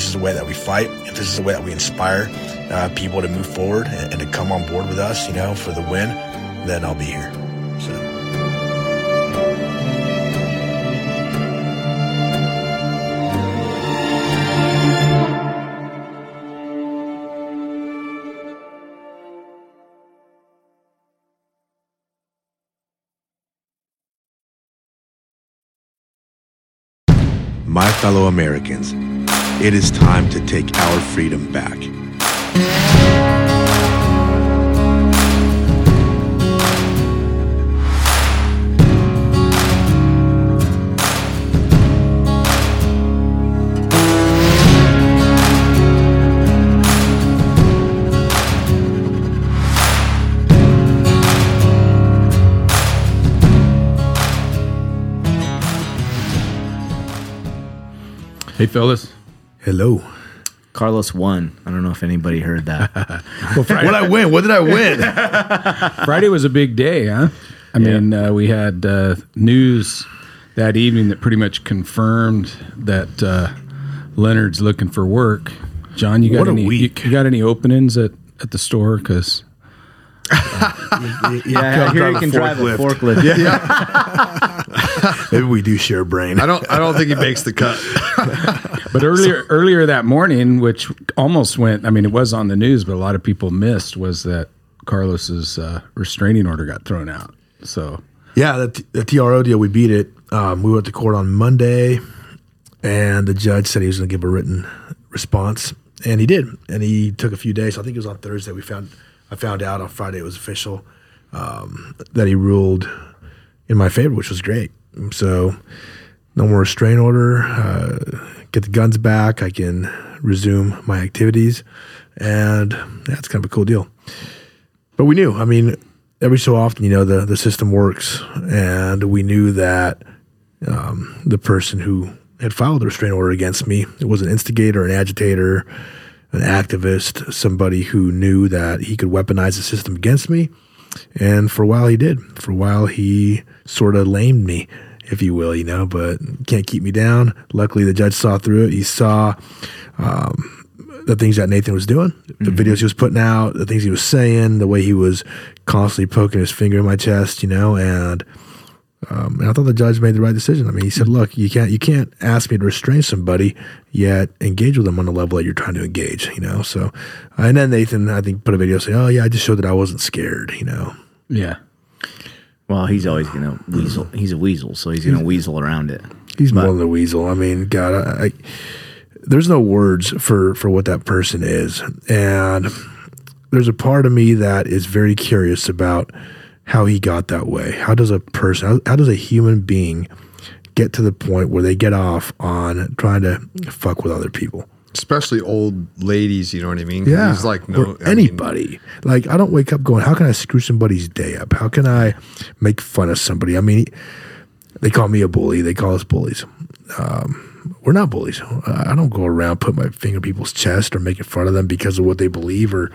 This is the way that we fight, if this is the way that we inspire uh, people to move forward and, and to come on board with us, you know, for the win, then I'll be here. So. My fellow Americans, it is time to take our freedom back. Hey, fellas. Hello. Carlos won. I don't know if anybody heard that. What did I win? What did I win? Friday was a big day, huh? I mean, uh, we had uh, news that evening that pretty much confirmed that uh, Leonard's looking for work. John, you got What any? week. You, you got any openings at, at the store? Because yeah, I hear you can drive a forklift. Yeah. Maybe we do share brain. I don't. I don't think he makes the cut. But earlier, earlier that morning, which almost went, I mean, it was on the news, but a lot of people missed, was that Carlos's uh, restraining order got thrown out. So, Yeah, the, t- the TRO deal, we beat it. Um, we went to court on Monday, and the judge said he was going to give a written response, and he did. And he took a few days. I think it was on Thursday. We found I found out on Friday it was official um, that he ruled in my favor, which was great. So no more restraint order. Uh, get the guns back. I can resume my activities, and that's kind of a cool deal. But we knew. I mean, every so often, you know, the the system works, and we knew that um, the person who had filed the restraint order against me it was an instigator, an agitator, an activist, somebody who knew that he could weaponize the system against me. And for a while, he did. For a while, he sort of lamed me, if you will, you know, but can't keep me down. Luckily, the judge saw through it. He saw um, the things that Nathan was doing, the videos he was putting out, the things he was saying, the way he was constantly poking his finger in my chest, you know, and um, and I thought the judge made the right decision. I mean, he said, "Look, you can't you can't ask me to restrain somebody yet engage with them on the level that you're trying to engage." You know, so and then Nathan, I think, put a video saying, "Oh yeah, I just showed that I wasn't scared." You know, yeah. Well, he's always gonna weasel. He's a weasel, so he's gonna weasel around it. he's more than a weasel. I mean, God, I, I, there's no words for for what that person is, and there's a part of me that is very curious about how he got that way. How does a person, how, how does a human being get to the point where they get off on trying to fuck with other people? Especially old ladies. You know what I mean? Yeah, He's like no or I mean, anybody. like I don't wake up going, "How can I screw somebody's day up? How can I make fun of somebody?" I mean, they call me a bully. They call us bullies. Um, we're not bullies. I don't go around put my finger in people's chest or making fun of them because of what they believe or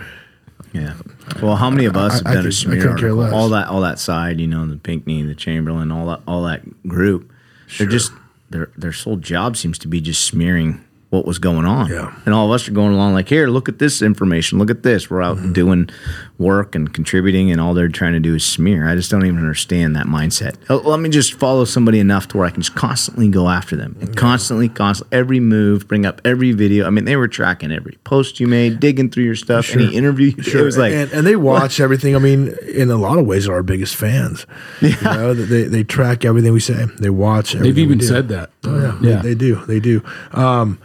Yeah. Well, how many of us I- have I done could- a I smear couldn't care article? less. All that, all that side, you know, the Pinckney, the Chamberlain, all that, all that group. They're just their their sole job seems to be just smearing what was going on. Yeah. And all of us are going along like, here, look at this information. Look at this. We're Mm-hmm. out doing work and contributing, and all they're trying to do is smear. I just don't even understand that mindset. Oh, let me just follow somebody enough to where I can just constantly go after them, and constantly, constantly, every move, bring up every video. I mean, they were tracking every post you made, digging through your stuff, any interview. you did. It was like, and, and they watch everything. I mean, in a lot of ways, are our biggest fans. Yeah. You know, they, they track everything we say. They watch. They've even said that. Oh yeah, yeah. They, they do. They do. Um,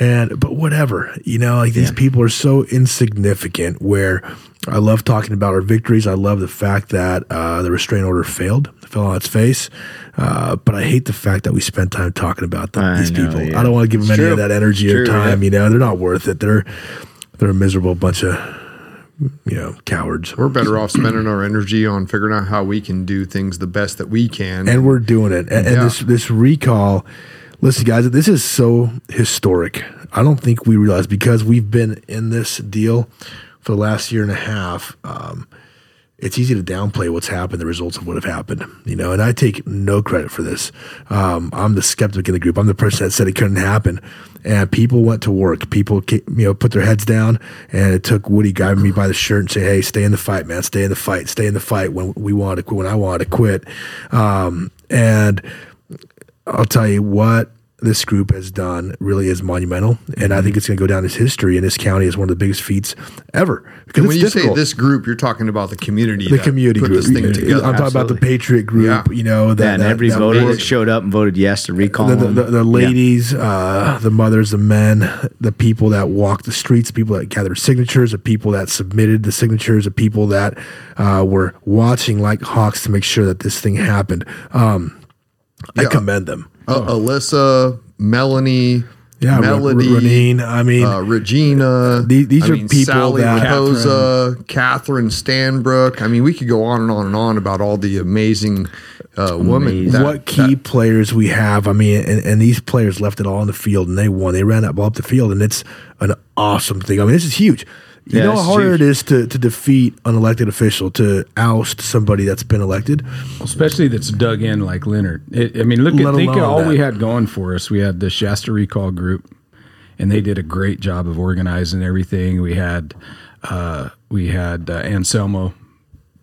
and but whatever, you know, like these yeah. people are so insignificant. Where I love talking about our victories. I love the fact that uh, the restraint order failed, fell on its face. Uh, but I hate the fact that we spent time talking about them, these know, people. Yeah. I don't want to give them it's any true. of that energy it's or true, time. You know, they're not worth it. They're they're a miserable bunch of you know cowards. We're better off spending our energy on figuring out how we can do things the best that we can, and we're doing it. And, and this this recall Listen, guys, this is so historic. I don't think we realize because we've been in this deal for the last year and a half. Um, it's easy to downplay what's happened, the results of what have happened, you know. And I take no credit for this. Um, I'm the skeptic in the group. I'm the person that said it couldn't happen, and people went to work. People, you know, put their heads down, and it took Woody grabbing me by the shirt and say, "Hey, stay in the fight, man. Stay in the fight. Stay in the fight." When we wanted to quit, when I wanted to quit, um, and I'll tell you what this group has done really is monumental, and I think it's going to go down as history in this county as one of the biggest feats ever. Because when you difficult. say this group, you're talking about the community, the community group. I'm Absolutely. talking about the Patriot group. Yeah. You know that, and that, every that voter that showed up and voted yes to recall the, the, the, the ladies, yeah. uh, the mothers, the men, the people that walked the streets, the people that gathered signatures, the people that submitted the signatures, the people that uh, were watching like hawks to make sure that this thing happened. Um, yeah. I commend them. Uh, Alyssa, Melanie, yeah, Melody, Renine, I mean, uh, Regina. These, these I are mean, people Sally that Raposa, Catherine Stanbrook. I mean, we could go on and on and on about all the amazing uh, women. That, what key that, players we have? I mean, and, and, these players left it all on the field and they won. They ran that ball up the field, and it's an awesome thing. I mean, this is huge. You yeah, know how hard huge. it is to, to defeat an elected official, to oust somebody that's been elected, especially that's dug in like Leonard. It, I mean, look Let at think of all that. we had going for us. We had the Shasta Recall Group, and they did a great job of organizing everything. We had uh, we had uh, Anselmo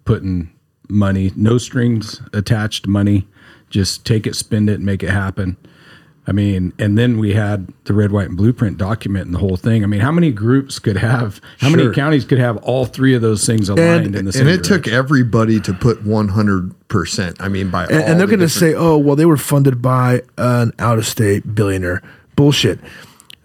putting money, no strings attached money, just take it, spend it, make it happen. I mean, and then we had the red, white, and blueprint document and the whole thing. I mean, how many groups could have, how sure. many counties could have all three of those things aligned and, in the same And it direction? took everybody to put 100%. I mean, by And, and they're the going to say, oh, well, they were funded by an out of state billionaire. Bullshit.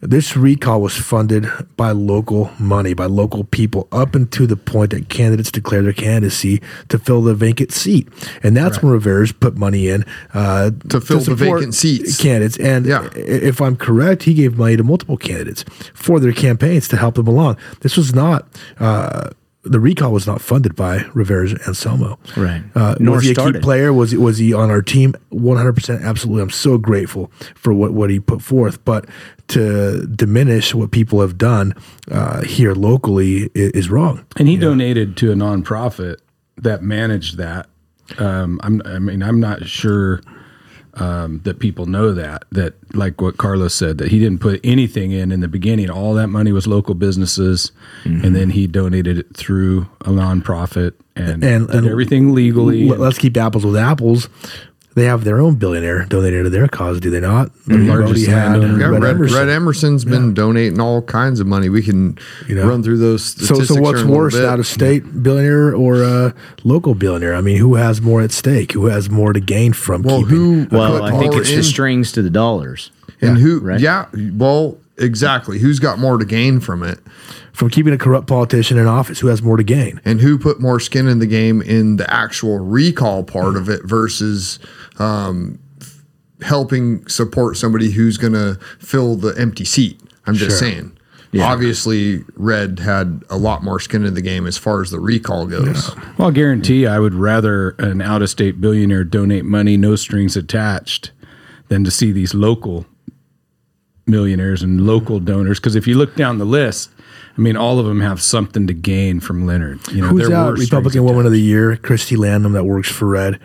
This recall was funded by local money, by local people, up until the point that candidates declare their candidacy to fill the vacant seat, and that's right. when Reverge's put money in uh, to fill to the vacant seats candidates. And yeah. if I'm correct, he gave money to multiple candidates for their campaigns to help them along. This was not. Uh, the recall was not funded by Reverge Anselmo. Right. Uh, was he a started. key player? Was was he on our team? One hundred percent, absolutely. I'm so grateful for what what he put forth. But to diminish what people have done uh, here locally is, is, wrong. And he donated know? to a nonprofit that managed that. Um, I'm i mean, I'm not sure um, that people know that that like what Carlos said that he didn't put anything in in the beginning. All that money was local businesses, mm-hmm. and then he donated it through a nonprofit and, and, and everything legally. Let's keep apples with apples. They have their own billionaire donated to their cause, do they not? The mm-hmm. largest had yeah, Red, Red, Emmerson. Red Emmerson's been yeah. donating all kinds of money. We can you know? run through those. So, so what's worse, out of state yeah. billionaire or a local billionaire? I mean, who has more at stake? Who has more to gain from well, keeping? Who, well, I think it's in, the strings to the dollars. And who? Right? Yeah. Well, exactly. Who's got more to gain from it? from keeping a corrupt politician in office who has more to gain. And who put more skin in the game in the actual recall part of it versus um, helping support somebody who's going to fill the empty seat. I'm just sure. saying. Yeah. Obviously, Red had a lot more skin in the game as far as the recall goes. Yeah. Well, I'll guarantee I would rather an out of state billionaire donate money, no strings attached, than to see these local millionaires and local donors. Because if you look down the list, I mean, all of them have something to gain from Leonard. You know, Who's out Republican Woman of the Year? Christy Landon that works for Red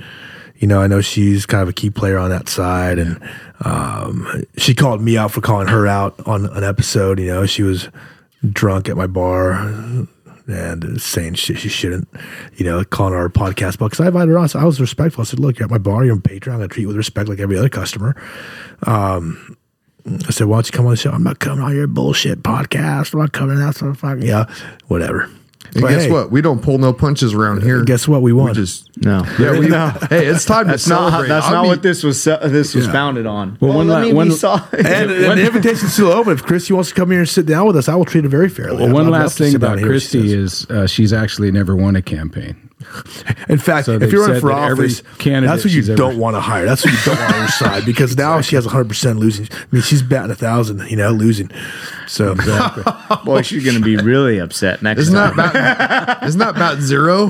you know, I know she's kind of a key player on that side, and um, she called me out for calling her out on an episode. You know, she was drunk at my bar, and saying shit she shouldn't, you know, calling our podcast because I invited her on. So I was respectful. I said, "Look, you're at my bar. You're on Patreon. I'm gonna treat you with respect like every other customer." Um, I said, "Why don't you come on the show?" I'm not coming on your bullshit podcast. I'm not coming. That's what fucking yeah, whatever. And But guess hey, what? We don't pull no punches around here. Guess what? We We won. just No. yeah. We, no. Hey, it's time That's to not celebrate. that's I'll not be- what this was this was Yeah. founded on. Well, one let la- me one- be so- and, and the invitation's still open. If Christy wants to come here and sit down with us, I will treat her very fairly. Well, I'd- one I'd last thing about and hear she Christy is uh, she's actually never won a campaign. In fact, So if you're running said for that every office, candidate that's what you don't want to hire. That's what you don't want on your side because now she has 100 percent losing. I mean, she's batting a thousand, you know, losing. So Boy, she's going to be really upset next Isn't time. that bat, isn't that about zero?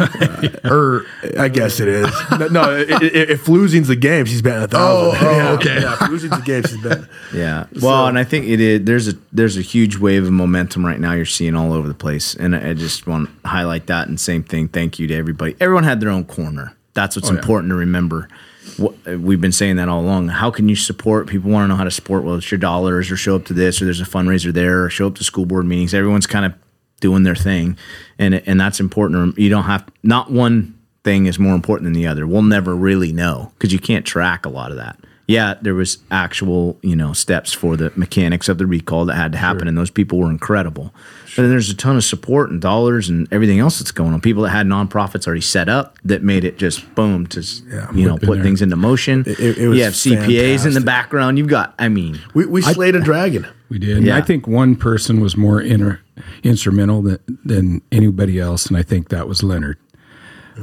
or I guess it is. No, no if losing's the game, she's batting a thousand. Oh, oh, Yeah, okay. Yeah, if losing's the game, she's batting. Yeah. Well, and I think it is. There's a there's a huge wave of momentum right now. You're seeing all over the place, and I I just want to highlight that. And same thing. Thank you to everybody. Everyone had their own corner. That's what's oh, yeah. important to remember. We've been saying that all along. How can you support? People want to know how to support. Well, it's your dollars, or show up to this, or there's a fundraiser there, or show up to school board meetings. Everyone's kind of doing their thing, and and that's important. You don't have not one thing is more important than the other. We'll never really know because you can't track a lot of that. Yeah, there was actual you know steps for the mechanics of the recall that had to happen, and those people were incredible. But then there's a ton of support and dollars and everything else that's going on. People that had nonprofits already set up that made it just boom to you know put there. things into motion. It- it was you have CPAs in the background. You've got, I mean, We, we slayed a dragon. We did. Yeah. I think one person was more inter- instrumental than, than anybody else, and I think that was Leonard.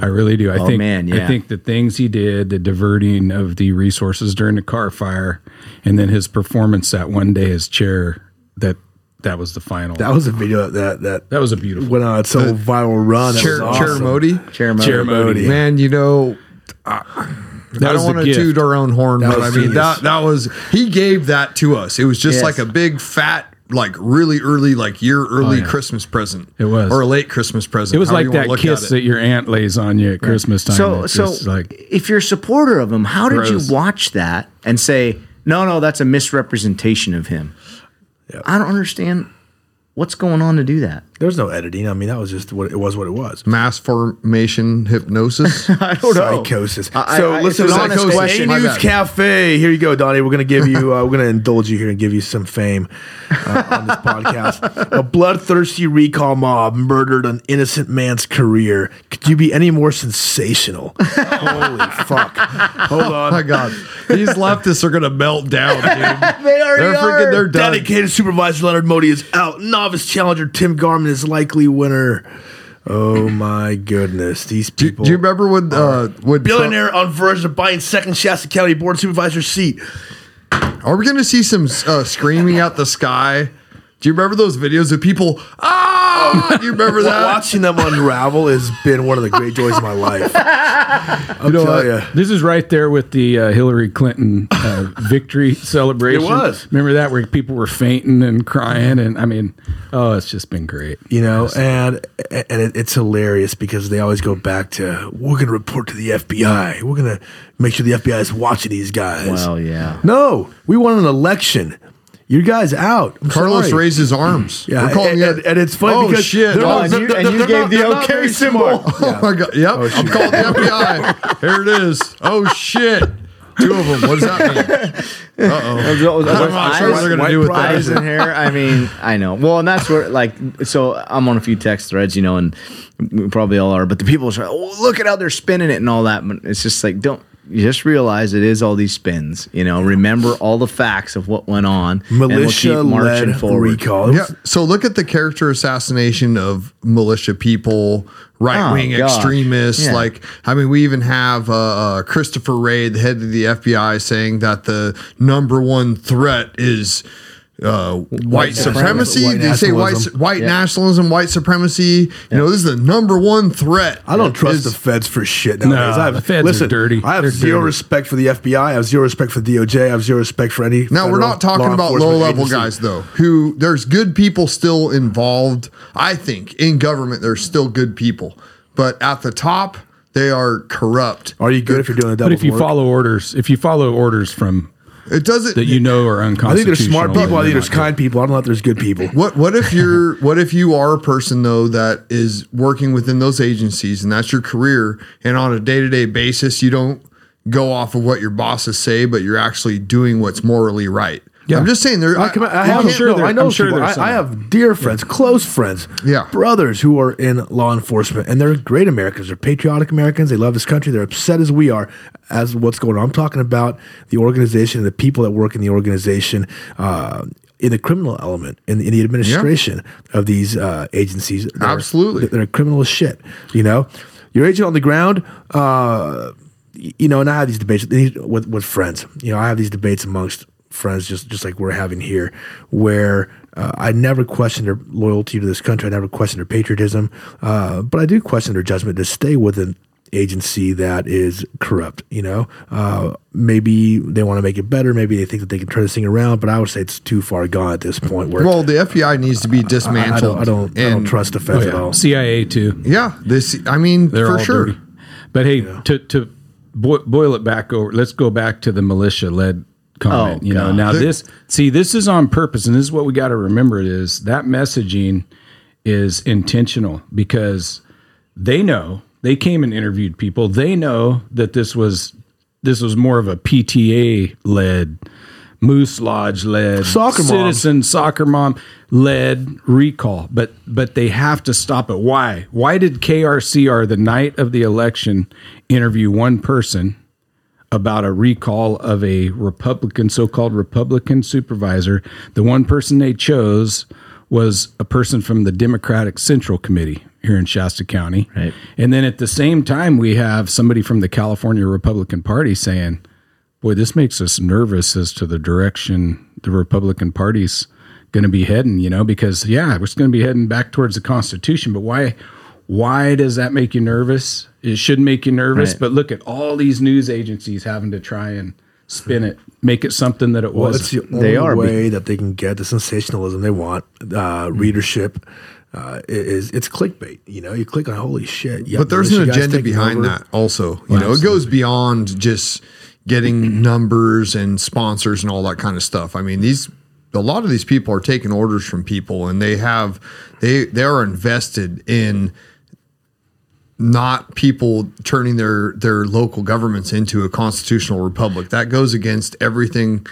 I really do. I Oh, think. man, I think the things he did, the diverting of the resources during the Carr fire, and then his performance that one day as chair. That that was the final. That was a video that that that was a beautiful. went on its own viral run. That Chair, was Chair. Moty. Chair Moty. Chair Moty. Man, you know, That I don't want to gift. toot our own horn, That but I mean genius. that that was he gave that to us. It was just Yes. like a big fat, like really early, like year oh, early yeah. Christmas present. It was. or a late Christmas present. It was like that kiss that your aunt lays on you at Christmas time. So, It's so just like if you're a supporter of him, how did you watch that and say, no, no, that's a misrepresentation of him? I don't understand what's going on to do that. There's no editing. I mean, that was just what it was. What it was. mass formation hypnosis. I don't know. Psychosis. I- so I- listen, it's an to honest this. question. A My News. Cafe. Here you go, Doni. We're gonna give you. Uh, we're gonna indulge you here and give you some fame uh, on this podcast. A bloodthirsty recall mob murdered an innocent man's career. Could you be any more sensational? Holy fuck! Hold oh on. my god, these leftists are gonna melt down, dude. They already They're freaking. are. They're done. Dedicated supervisor Leonard Moty is out. Novice challenger Tim Garman is likely winner. Oh my goodness, these people. do you remember when uh, when Trump- Billionaire on verge of buying second Shasta County Board Supervisor seat. Are we going to see some uh, screaming out the sky? Do you remember those videos of people? Ah! Do you remember that? Watching them unravel has been one of the great joys of my life. I'll know tell you. This is right there with the uh, Hillary Clinton uh, victory celebration. It was. Remember that where people were fainting and crying, and I mean, oh, it's just been great. You know, and and it, it's hilarious because they always go back to we're going to report to the FBI. We're going to make sure the FBI is watching these guys. Well, yeah. No, we won an election. You guys out. I'm Carlos sorry. raised his arms. Yeah, We're calling and, it. and, and it's funny oh because shit! they're Oh, not- and you- they're- and you they're gave not- the okay very symbol. smart. Oh my god! Yep, I'm calling the FBI. Here it is. Oh shit! Two of them. What does that mean? Uh oh. I'm not sure what they're gonna White do with pride. eyes that. and hair. I mean, I know. Well, and that's where like so I'm on a few text threads, you know, and we probably all are. But the people are, oh, look at how they're spinning it and all that. But it's just like don't. You just realize it is all these spins. You know, remember all the facts of what went on. and we'll Militia keep marching led forward. recall. Yeah. So look at the character assassination of militia people, right wing Oh, extremists. Yeah. Like, I mean, we even have uh, uh, Christopher Wray, the head of the FBI, saying that the number one threat is. Uh, white, supremacy. White They say white nationalism. white Yeah. nationalism, white supremacy. You know, this is the number one threat. I don't trust Is- the feds for shit nowadays. No, I have, the feds are listen, dirty. I have They're zero dirty. respect for the FBI. I have zero respect for the DOJ. I have zero respect for any. Now we're not talking about low level agency. guys though. Who there's good people still involved. I think in government there's still good people, but at the top they are corrupt. Are you good if you're doing a double? But if you work? follow orders, if you follow orders from It doesn't. that you know are unconscious. I think there's smart people. I think there's not good. kind people. I don't know if there's good people. What what if you're what if you are a person though that is working within those agencies and that's your career and on a day to day basis you don't go off of what your bosses say but you're actually doing what's morally right. Yeah. I'm just saying there. I, come- I you have, can't- sure no, I know I'm sure people. there's I, I have dear friends, close friends, Yeah. brothers who are in law enforcement, and they're great Americans. They're patriotic Americans. They love this country. They're upset as we are as what's going on. I'm talking about the organization and the people that work in the organization. Uh, in the criminal element, in, in the administration of these uh, agencies, that are- Absolutely. they're criminal as shit. You know, your agent on the ground. Uh, you know, and I have these debates with, with friends. You know, I have these debates amongst friends, just just like we're having here, where uh, I never question their loyalty to this country. I never question their patriotism, uh, but I do question their judgment to stay with an agency that is corrupt. You know, uh, maybe they want to make it better. Maybe they think that they can turn this thing around. But I would say it's too far gone at this point. Where Well, the FBI needs to be I, dismantled. I don't, I don't, I don't trust the feds Oh, at all. CIA too. Yeah, this. I mean, They're for sure. dirty. But hey, to to boil it back over, let's go back to the militia led comment. Oh, you know, now this see this is on purpose, and this is what we got to remember: is that messaging is intentional because they know they came and interviewed people. They know that this was this was more of a PTA led. Moose Lodge led Soccer mom. citizen soccer mom led recall, but but they have to stop it. Why? Why did KRCR the night of the election interview one person about a recall of a Republican, so-called Republican supervisor? The one person they chose was a person from the Democratic Central Committee here in Shasta County. Right. And then at the same time, we have somebody from the California Republican Party saying, boy, this makes us nervous as to the direction the Republican Party's going to be heading, you know, because yeah, we're going to be heading back towards the Constitution, but why why does that make you nervous? It should make you nervous, Right. but look at all these news agencies having to try and spin it, make it something that it Well, wasn't. it's the only They are way that they can get the sensationalism they want. Uh, readership uh, is it's clickbait. You know, you click on holy shit. yeah, But there's an agenda behind over. that also. You know, it goes beyond just getting numbers and sponsors and all that kind of stuff. I mean, these a lot of these people are taking orders from people and they have they they are invested in not people turning their their local governments into a constitutional republic. That goes against everything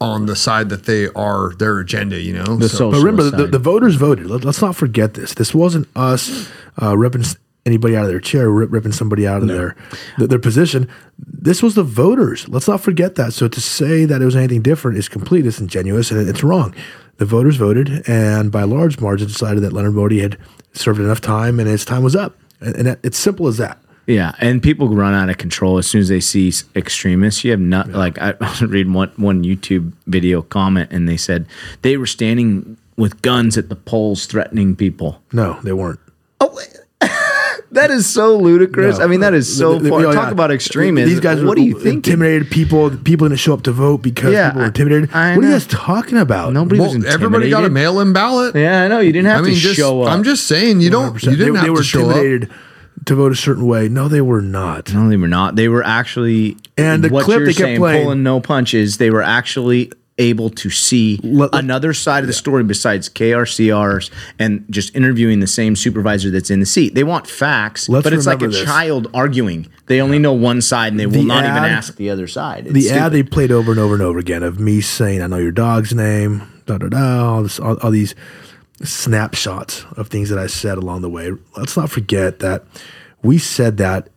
on the side that they are their agenda, you know. The So- But remember, the, the voters voted. Let, us not forget this. This wasn't us uh, ripping anybody out of their chair, rip, ripping somebody out of their, their their position. This was the voters. Let's not forget that. So to say that it was anything different is complete disingenuous and it's wrong. The voters voted, and by large margin decided that Leonard Moty had served enough time and his time was up. And, and that, it's simple as that. Yeah, and people run out of control as soon as they see extremists. You have not like I was reading one one YouTube video comment, and they said they were standing with guns at the polls threatening people. No, they weren't. Oh, that is so ludicrous. I mean, that is so The- the- far. you Talk yeah. about extremism. These guys, what were do you think? Intimidated people. People didn't show up to vote because Yeah, people were intimidated. I what are you know. guys talking about? Nobody was well, everybody got a mail-in ballot. Yeah, I know. You didn't have I mean, to just show up. I'm just saying you don't. 100%. You didn't they, have they were to show up. intimidated to vote a certain way. No, they were not. No, they were not. They were actually. And the what clip you're they kept saying, playing- pulling no punches. They were actually able to see Let- let- another side of the story besides KRCRs and just interviewing the same supervisor that's in the seat. They want facts, Let's but it's like a this. child arguing. They only know one side and they will The not even ask the other side. It's The stupid. ad they played over and over and over again of me saying, "I know your dog's name." Da da da. All, this, all, all these snapshots of things that I said along the way. Let's not forget that we said that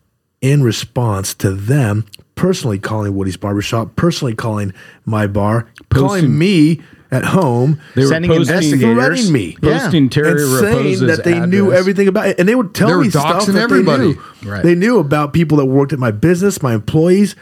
in response to them personally calling Woody's barbershop, personally calling my bar, calling me at home. They were Sending posting, investigators. threatening me. Yeah. posting Terry and saying that they knew everything about it, and they would tell They me stuff that everybody. They knew. Right. They knew about people that worked at my business, my employees.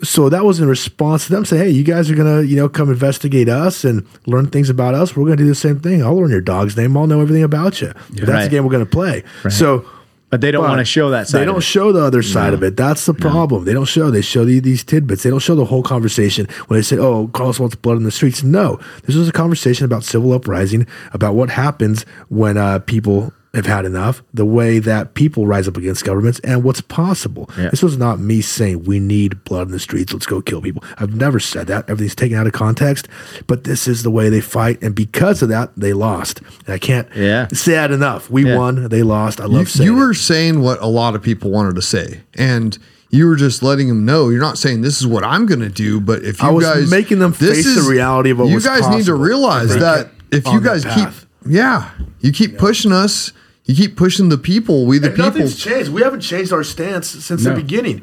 So that was in response to them saying, "Hey, you guys are gonna, you know, come investigate us and learn things about us. We're gonna do the same thing. I'll learn your dog's name. I'll know everything about you. That's Right. the game we're gonna play." So. But they don't want to show that side. They don't show the other side of it. That's the problem. They don't show. They show the, these tidbits. They don't show the whole conversation. When they say, "Oh, Carlos wants blood in the streets," no. This was a conversation about civil uprising, about what happens when uh, people have had enough. The way that people rise up against governments and what's possible. Yeah. This was not me saying we need blood in the streets. Let's go kill people. I've never said that. Everything's taken out of context. But this is the way they fight, and because of that, they lost. And I can't Yeah. say that enough. We Yeah. won. They lost. I You, love saying you it. were saying what a lot of people wanted to say, and you were just letting them know. You're not saying this is what I'm going to do, but if you I was guys making them this face the reality of what you was guys need to realize that if you guys keep path. Yeah, you keep pushing us, you keep pushing the people. We the And people. nothing's changed. We haven't changed our stance since No. the beginning.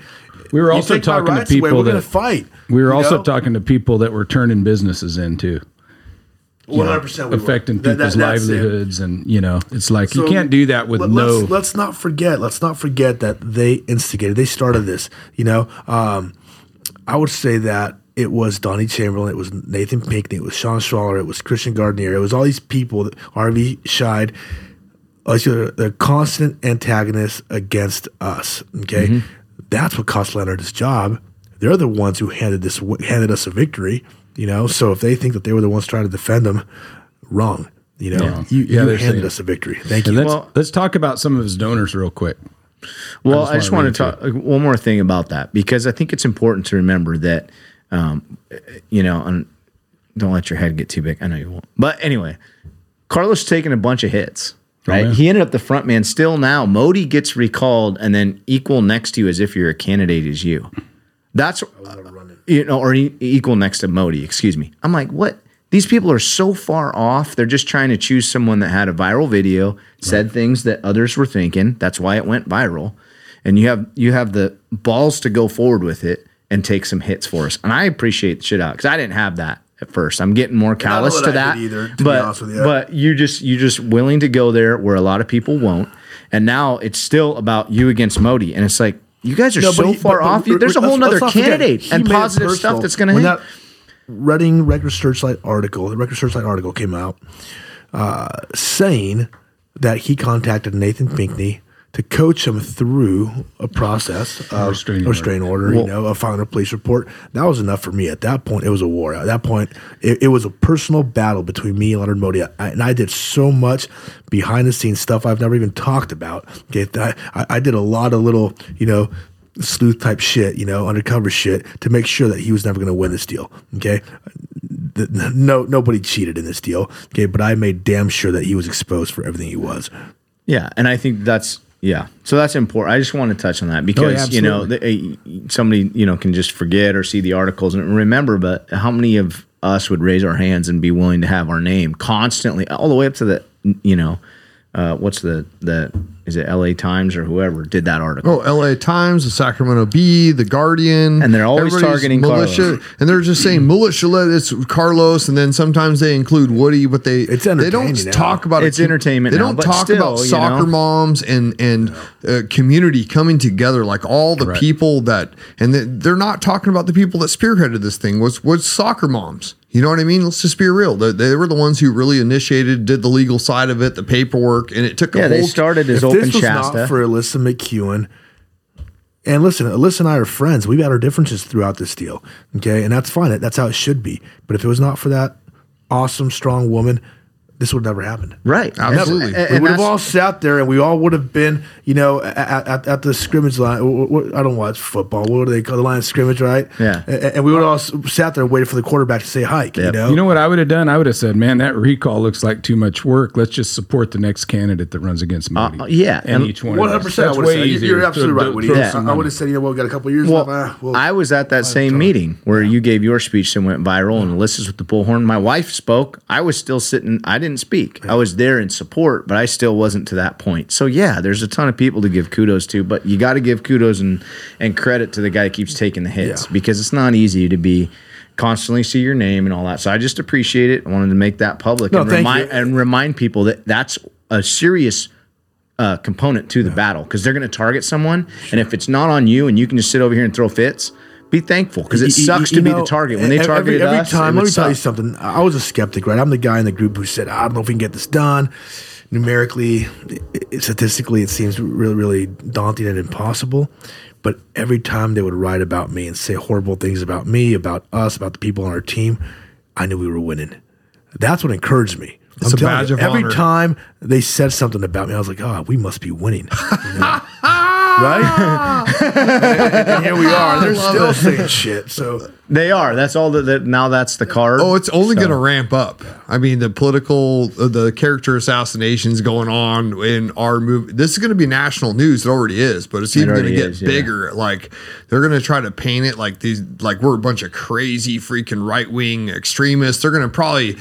We were You also take my talking to rights away, people we're that- going to fight. We were also know? talking to people that were turning businesses into 100% we were. affecting That- people's that- that's it. livelihoods, and you know, it's like So you can't do that with let- no. Let's, let's not forget. Let's not forget that they instigated. They started this. You know, um, I would say that it was Doni Chamberlain, it was Nathan Pinkney, it was Sean Schwaller, it was Christian Gardner, it was all these people. That RV Scheid. So they're constant antagonists against us. Okay, Mm-hmm. that's what cost Leonard his job. They're the ones who handed this handed us a victory. You know, so if they think that they were the ones trying to defend them, wrong. You know, Yeah. you, Yeah, you they're handed saying- us a victory. Thank And you. let's Well- let's talk about some of his donors real quick. Well, just I just wanna want to talk one more thing about that because I think it's important to remember that, um, you know, and don't let your head get too big. I know you won't. But anyway, Carlos taking a bunch of hits. Right, yeah. he ended up the front man. Still now, Moty gets recalled, and then equal next to you as if you're a candidate is you. That's you know, or e- equal next to Moty. Excuse me. I'm like, what? These people are so far off. They're just trying to choose someone that had a viral video, said things that others were thinking. That's why it went viral. And you have you have the balls to go forward with it and take some hits for us. And I appreciate the shit out because I didn't have that at first. I'm getting more callous that to that. either, to but you. but you just you just willing to go there where a lot of people won't. And now it's still about you against Moty. And it's like you guys are No, so he- far but- but off. You- There's a whole let's nother candidate and positive stuff that's going to When hit. that Redding Record Searchlight article, the Record Searchlight article came out uh, saying that he contacted Nathan Pinkney to coach him through a process of restraining restraining order, you know, a filing a police report. That was enough for me. At that point, it was a war. At that point, it, it was a personal battle between me and Leonard Moty. I, and I did so much behind the scenes stuff I've never even talked about. Okay, I, I- I did a lot of little, you know, sleuth type shit, you know, undercover shit to make sure that he was never going to win this deal. Okay. The- no, nobody cheated in this deal. Okay. But I made damn sure that he was exposed for everything he was. Yeah, and I think that's yeah. So that's important. I just want to touch on that because you know the, uh, somebody you know can just forget or see the articles and remember, but how many of us would raise our hands and be willing to have our name constantly all the way up to the you know uh, what's the the is it L.A. Times or whoever did that article? Oh, L.A. Times, the Sacramento Bee, the Guardian, And they're always Everybody's targeting militia, Carlos. and they're just saying militia. Let it's Carlos, and then sometimes they include Woody, but they It's they don't now. talk about It's it. entertainment They now, don't but talk still, about you soccer know. moms and and uh, community coming together, like all the Correct. people that, and they're not talking about the people that spearheaded this thing. Was was soccer moms? You know what I mean? Let's just be real. They, they were the ones who really initiated, did the legal side of it, the paperwork, and it took a whole yeah, they whole started as if open this was Shasta. not for Alyssa McEwen, and listen, Alyssa and I are friends. We've had our differences throughout this deal, okay, and that's fine. That's how it should be. But if it was not for that awesome, strong woman, this would have never happened. right, Absolutely. And- we and would have all sat there, and we all would have been, you know, at, at, at the scrimmage line. Wh- wh- I don't watch football. What do they call the line of scrimmage, right? Yeah. And, and we would all sat there and waited for the quarterback to say hike. You know, You know what I would have done? I would have said, "Man, that recall looks like too much work. Let's just support the next candidate that runs against Moty." Uh, yeah, and, and each one. one of hundred us. percent. I That's way easier you're absolutely to right. Woody. throw I- would have said, you know, what, we got a couple years Well, left. Ah, well, I was at that same meeting where you gave your speech and went viral, and Alyssa's with the bullhorn. My wife spoke. I was still sitting. I didn't speak. I was there in support, but I still wasn't to that point. So yeah, there's a ton of people to give kudos to, but you got to give kudos and and credit to the guy that keeps taking the hits Yeah. because it's not easy to be constantly see your name and all that. So I just appreciate it. I wanted to make that public No, and remind you. and remind people that that's a serious uh, component to the battle because they're going to target someone, and if it's not on you and you can just sit over here and throw fits, be thankful because it Y- y- sucks you to be the target. When they every- targeted every us, time. it Let would me tell you something. I was a skeptic, right? I'm the guy in the group who said, "I don't know if we can get this done." Numerically, statistically, it seems really, really daunting and impossible. But every time they would write about me and say horrible things about me, about us, about the people on our team, I knew we were winning. That's what encouraged me. It's a badge you, of every honor. time they said something about me, I was like, oh, we must be winning. You know? Right? and here we are. They're still saying shit. So They are. That's all that, that now that's the card. Oh, it's only So- going to ramp up. I mean, the political, uh, the character assassinations going on in our movie. This is going to be national news. It already is, but it's even going to already get is, yeah. bigger. Like they're going to try to paint it like these, like we're a bunch of crazy freaking right wing extremists. They're going to probably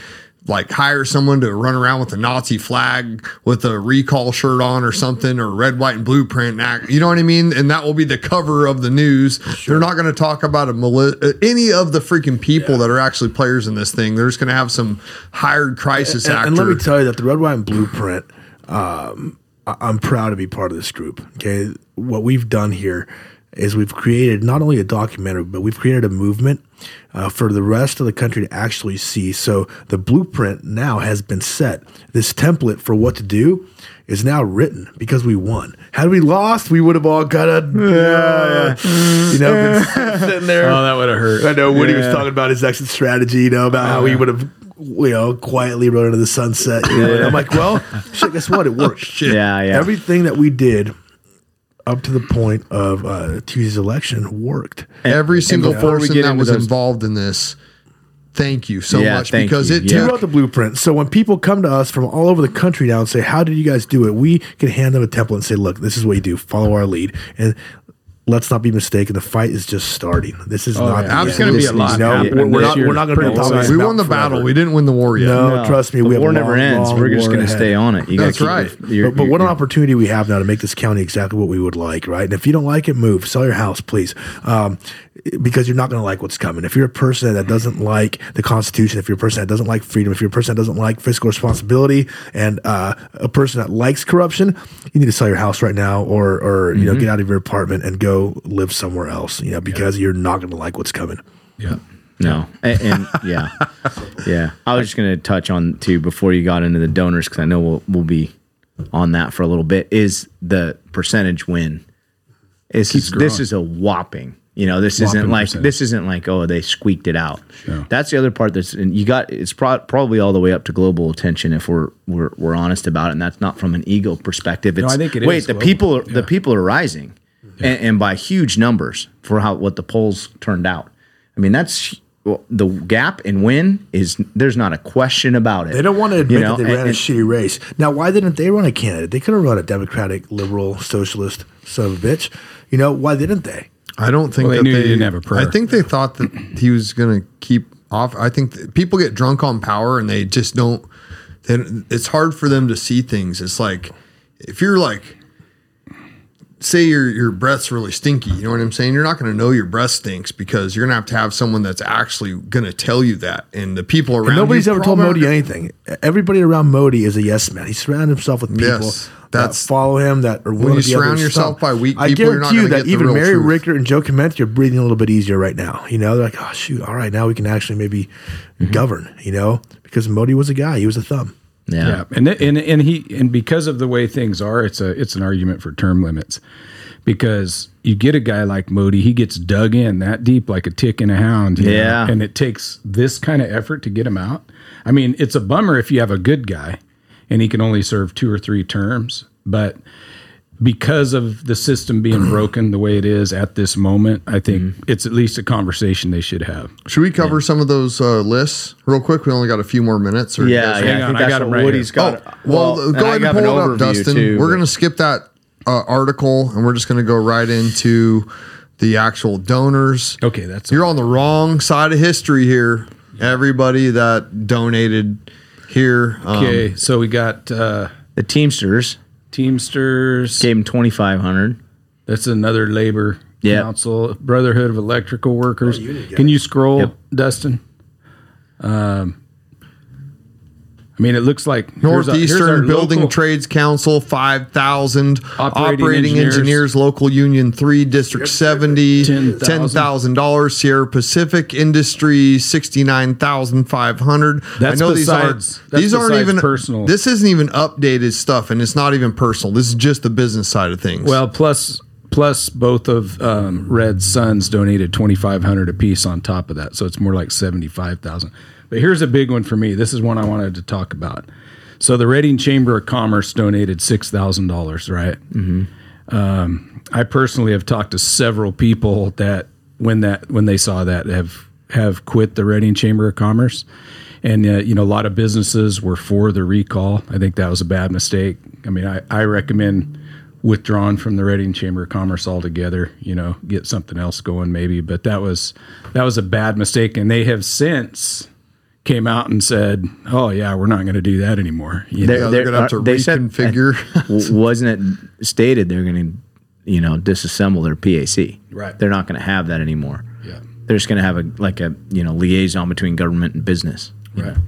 like hire someone to run around with a Nazi flag with a recall shirt on or something or red, white, and blue print. act- You know what I mean? And that will be the cover of the news. They're not going to talk about a mali- any of the freaking people that are actually players in this thing. They're just going to have some hired crisis and, actor. and let me tell you that the Red, White, and Blueprint, um, I- I'm proud to be part of this group. Okay. What we've done here is we've created not only a documentary, but we've created a movement uh, for the rest of the country to actually see. So the blueprint now has been set. This template for what to do is now written because we won. Had we lost, we would have all got a, you know, been sitting there. Oh, that would have hurt. I know Woody was talking about his exit strategy, you know, about how he would have, you know, quietly rode into the sunset. You know? And I'm like, well, shit, guess what? It worked. Yeah, yeah. Everything that we did up to the point of uh, Tuesday's election worked. Every single before we person get that was those- involved in this, thank you so Yeah, much thank because you. it Yeah. We took wrote the blueprint. So when people come to us from all over the country now and say, "How did you guys do it?" We can hand them a template and say, "Look, this is what you do. Follow our lead." And let's not be mistaken. The fight is just starting. This is Oh, not. yeah. end. going to be a lot. needs You know, to we're, we're not. We're not going to Pretty talk about exciting. we won the forever. battle. We didn't win the war yet. No, No, trust me. the We have war never long, ends. long We're just going to stay on it. You That's right. your- But, but your- what an opportunity we have now to make this county exactly what we would like, right? And if you don't like it, move, sell your house, please, um, because you're not going to like what's coming. If you're a person that doesn't like the Constitution, if you're a person that doesn't like freedom, if you're a person that doesn't like fiscal responsibility, and uh, a person that likes corruption, you need to sell your house right now, or or you know get out of your apartment and go live somewhere else, you know, because you're not going to like what's coming. Yeah. No, and, and yeah, yeah. I was just going to touch on too before you got into the donors because I know we'll we'll be on that for a little bit. Is the percentage win? Is this is a whopping. You know, this isn't like percentage. this isn't like oh they squeaked it out. Sure. That's the other part that's and you got it's pro- probably all the way up to global attention if we're we're we're honest about it, and that's not from an ego perspective. It's I think it wait is the global. people are, Yeah. the people are rising, and, and by huge numbers for how what the polls turned out. I mean that's well, the gap in win is there's not a question about it. They don't want to admit You know, that they and- ran a and- shitty race. Now, why didn't they run a candidate? They could have run a Democratic, liberal, socialist son of a bitch. You know, why didn't they? I don't think Well, they that knew they didn't have a prayer. I think they thought that he was going to keep off. I think that people get drunk on power and they just don't. Then it's hard for them to see things. It's like if you're like, say your your breath's really stinky. You know what I'm saying? You're not going to know your breath stinks because you're going to have to have someone that's actually going to tell you that. And the people around And nobody's ever told Moty anything. Everybody around Moty is a yes man. He surrounded himself with people Yes, that follow him, that are willing you to surround yourself side. by weak I people, you're not guarantee you that even Mary truth. Rickert and Joe Clement are breathing a little bit easier right now. You know, they're like, oh shoot, all right, now we can actually maybe Mm-hmm. govern. You know, because Moty was a guy, he was a thumb. Yeah. Yeah, and and and he and because of the way things are, it's a it's an argument for term limits. Because you get a guy like Moty, he gets dug in that deep like a tick in a hound. you know, Yeah. and it takes this kind of effort to get him out. I mean, it's a bummer if you have a good guy and he can only serve two or three terms, but because of the system being broken the way it is at this moment, I think Mm-hmm. it's at least a conversation they should have. Should we cover some of those uh, lists real quick? We only got a few more minutes. Or Yeah, Hang yeah. I on, think I that's got 'em what right Woody's here. got. Oh, well, and go ahead and pull an it up, Dustin. too, we're going to skip that uh, article and we're just going to go right into the actual donors. Okay, that's You're on the wrong side of history here. Everybody that donated here. um, okay. So we got uh, the Teamsters Teamsters. gave him twenty five hundred. That's another labor Yeah. council, Brotherhood of Electrical Workers. you Can you scroll, Yep. Dustin? Um, I mean, it looks like here's our- here's Northeastern our Building local- Trades Council, 5,000. Operating Operating, engineers. engineers. Local Union 3, District 70, $10,000. $10,000. Sierra Pacific Industry, 69500 That's I know these aren't, that's these aren't even personal. This isn't even updated stuff, and it's not even personal. This is just the business side of things. Well, plus plus both of um, Red's sons donated twenty five hundred apiece on top of that, so it's more like seventy five thousand. But here's a big one for me. This is one I wanted to talk about. So the Redding Chamber of Commerce donated six thousand dollars, right? Mm-hmm. Um, I personally have talked to several people that when that when they saw that have have quit the Redding Chamber of Commerce, and uh, you know a lot of businesses were for the recall. I think that was a bad mistake. I mean, I, I recommend withdrawn from the Redding Chamber of Commerce altogether. You know, get something else going maybe. But that was that was a bad mistake, and they have since came out and said, "Oh yeah, we're not going to do that anymore." You know? Yeah, they're gonna have to they said- reconfigure. w- wasn't it stated they're going to, you know, disassemble their PAC? Right. They're not going to have that anymore. Yeah. They're just going to have a like a you know liaison between government and business. Right. know.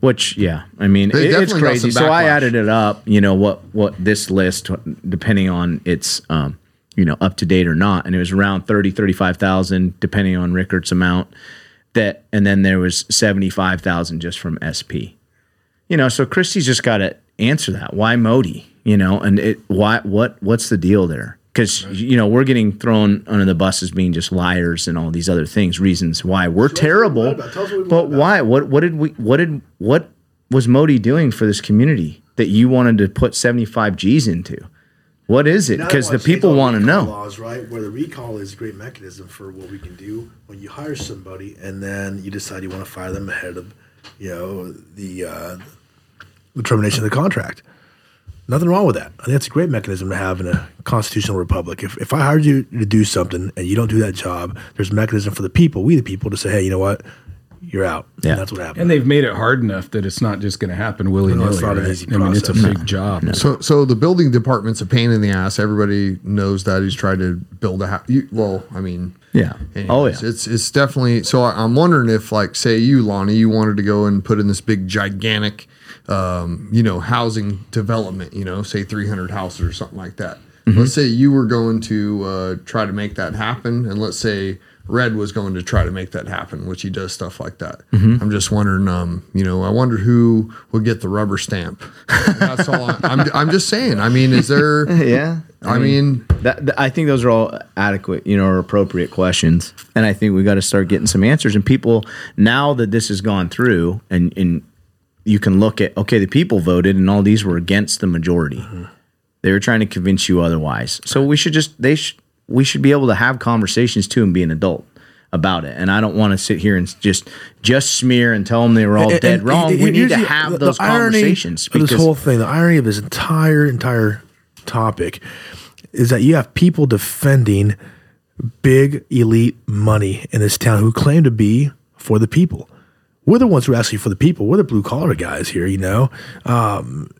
Which yeah, I mean it- it's crazy. So I added it up. You know what what this list depending on its um you know up to date or not, and it was around 30, 35,000 depending on Rickards amount. That and then there was seventy five thousand just from SP you know so christie's just got to answer that. Why Moty? You know and it why what what's the deal there? Because you know we're getting thrown under the bus as being just liars and all these other things reasons why we're terrible. lied about. Tell us what we but why? what what did we what did what was Moty doing for this community that you wanted to put 75 g's into what is it because the people want to know Laws, right? Where the recall is a great mechanism for what we can do when you hire somebody and then you decide you want to fire them ahead of, you know, the uh, the termination of the contract. Nothing wrong with that. I think that's a great mechanism to have in a constitutional republic. If, if I hired you to do something and you don't do that job, there's a mechanism for the people, we the people, to say, hey, you know what, you're out. Yeah. And that's what happened. And they've made it hard enough that it's not just going to happen willy nilly. it's not an right? easy I mean, it's a process. big job. So, so the building department's a pain in the ass. Everybody knows that he's tried to build a house. Well, I mean, Yeah. Oh, yeah. It's it's definitely. So I, I'm wondering if, like, say you, Lonnie, you wanted to go and put in this big, gigantic, um, you know, housing development. You know, say 300 houses or something like that. Mm-hmm. Let's say you were going to uh, try to make that happen, and let's say Red was going to try to make that happen, which he does stuff like that. Mm-hmm. I'm just wondering, um, you know, I wonder who would get the rubber stamp. That's all. I, I'm I'm just saying. I mean, is there? yeah I mean, That, that- I think those are all adequate, you know, or appropriate questions, and I think we got to start getting some answers. And people, now that this has gone through, and and you can look at okay, the people voted, and all these were against the majority. They were trying to convince you otherwise. So we should just they sh- we should be able to have conversations too and be an adult about it. And I don't want to sit here and just just smear and tell them they were all And- dead and wrong. he- we need to have the- those the conversations this whole thing, the irony of this entire entire topic is that you have people defending big elite money in this town who claim to be for the people. We're the ones who are asking for the people. We're the blue collar guys here, you know. Um,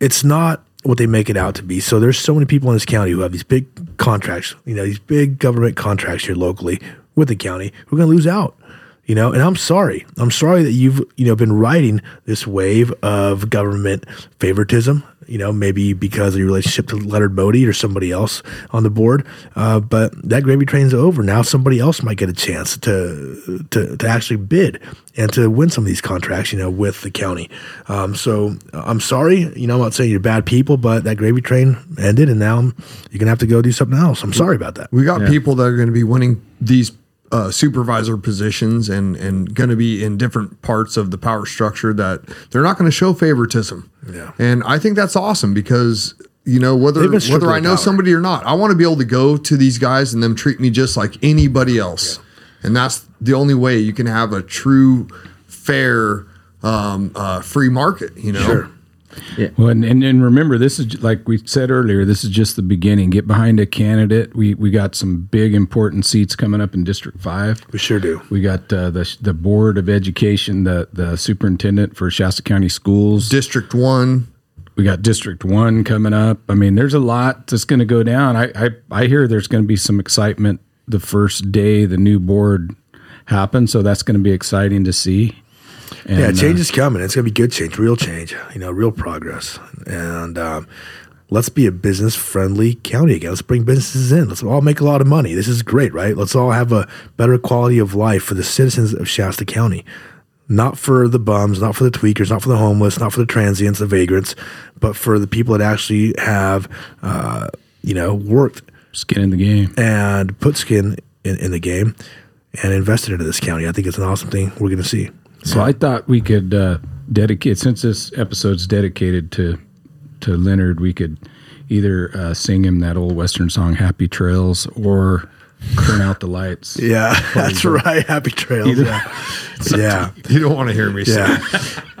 it's not what they make it out to be. So there's so many people in this county who have these big contracts, you know, these big government contracts here locally with the county who are going to lose out. You know, and I'm sorry. I'm sorry that you've you know been riding this wave of government favoritism. You know, maybe because of your relationship to Leonard Moty or somebody else on the board. Uh, but that gravy train's over. Now somebody else might get a chance to to to actually bid and to win some of these contracts. You know, with the county. Um, so I'm sorry. You know, I'm not saying you're bad people, but that gravy train ended, and now you're gonna have to go do something else. I'm sorry about that. We got people that are going to be winning these uh, supervisor positions and and going to be in different parts of the power structure that they're not going to show favoritism. Yeah. and I think that's awesome because you know whether They've been stripped whether I know power. somebody or not, I want to be able to go to these guys and them treat me just like anybody else, and that's the only way you can have a true, fair, um, uh, free market. You know. Sure. Well, and, and, and remember, this is like we said earlier. This is just the beginning. Get behind a candidate. We we got some big important seats coming up in District Five. We sure do. We got uh, the the board of education, the the superintendent for Shasta County Schools. District one. We got District One coming up. I mean, there's a lot that's going to go down. I, I I hear there's going to be some excitement the first day the new board happens. So that's going to be exciting to see. And, yeah, change uh, is coming. It's gonna be good change, real change. You know, real progress. And um, let's be a business friendly county again. Let's bring businesses in. Let's all make a lot of money. This is great, right? Let's all have a better quality of life for the citizens of Shasta County. Not for the bums, not for the tweakers, not for the homeless, not for the transients, the vagrants, but for the people that actually have, uh, you know, worked skin in the game. and put skin in, in the game and invested into this county. I think it's an awesome thing we're going to see. So I thought we could uh, dedicate since this episode's dedicated to to Leonard, we could either uh, sing him that old western song "Happy Trails" or "Turn Out the Lights." Yeah, that's right. Happy trails. Either- Yeah. yeah. You don't want to hear me. Yeah.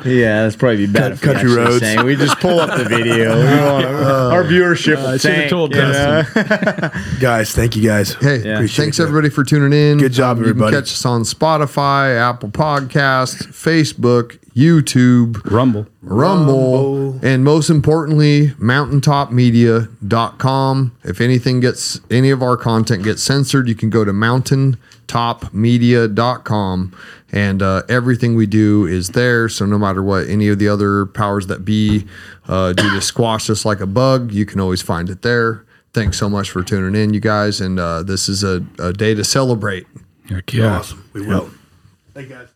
Yeah, that's probably be better. Cut- country roads. Saying. We just pull up the video. We uh, wanna- uh, our viewership will I should have tank, told you know? Dustin. Guys, thank you guys. Hey, Yeah. Appreciate thanks you. everybody for tuning in. Good job, Um, everybody. You can catch us on Spotify, Apple Podcasts, Facebook, YouTube, Rumble. Rumble, Rumble. and most importantly, mountaintopmedia.com. If anything gets any of our content gets censored, you can go to mountaintopmedia.com and uh, everything we do is there. So no matter what any of the other powers that be uh, do to squash us like a bug, you can always find it there. Thanks so much for tuning in, you guys. And uh, this is a, a day to celebrate. Heck yeah. Awesome. We will. Thank you guys.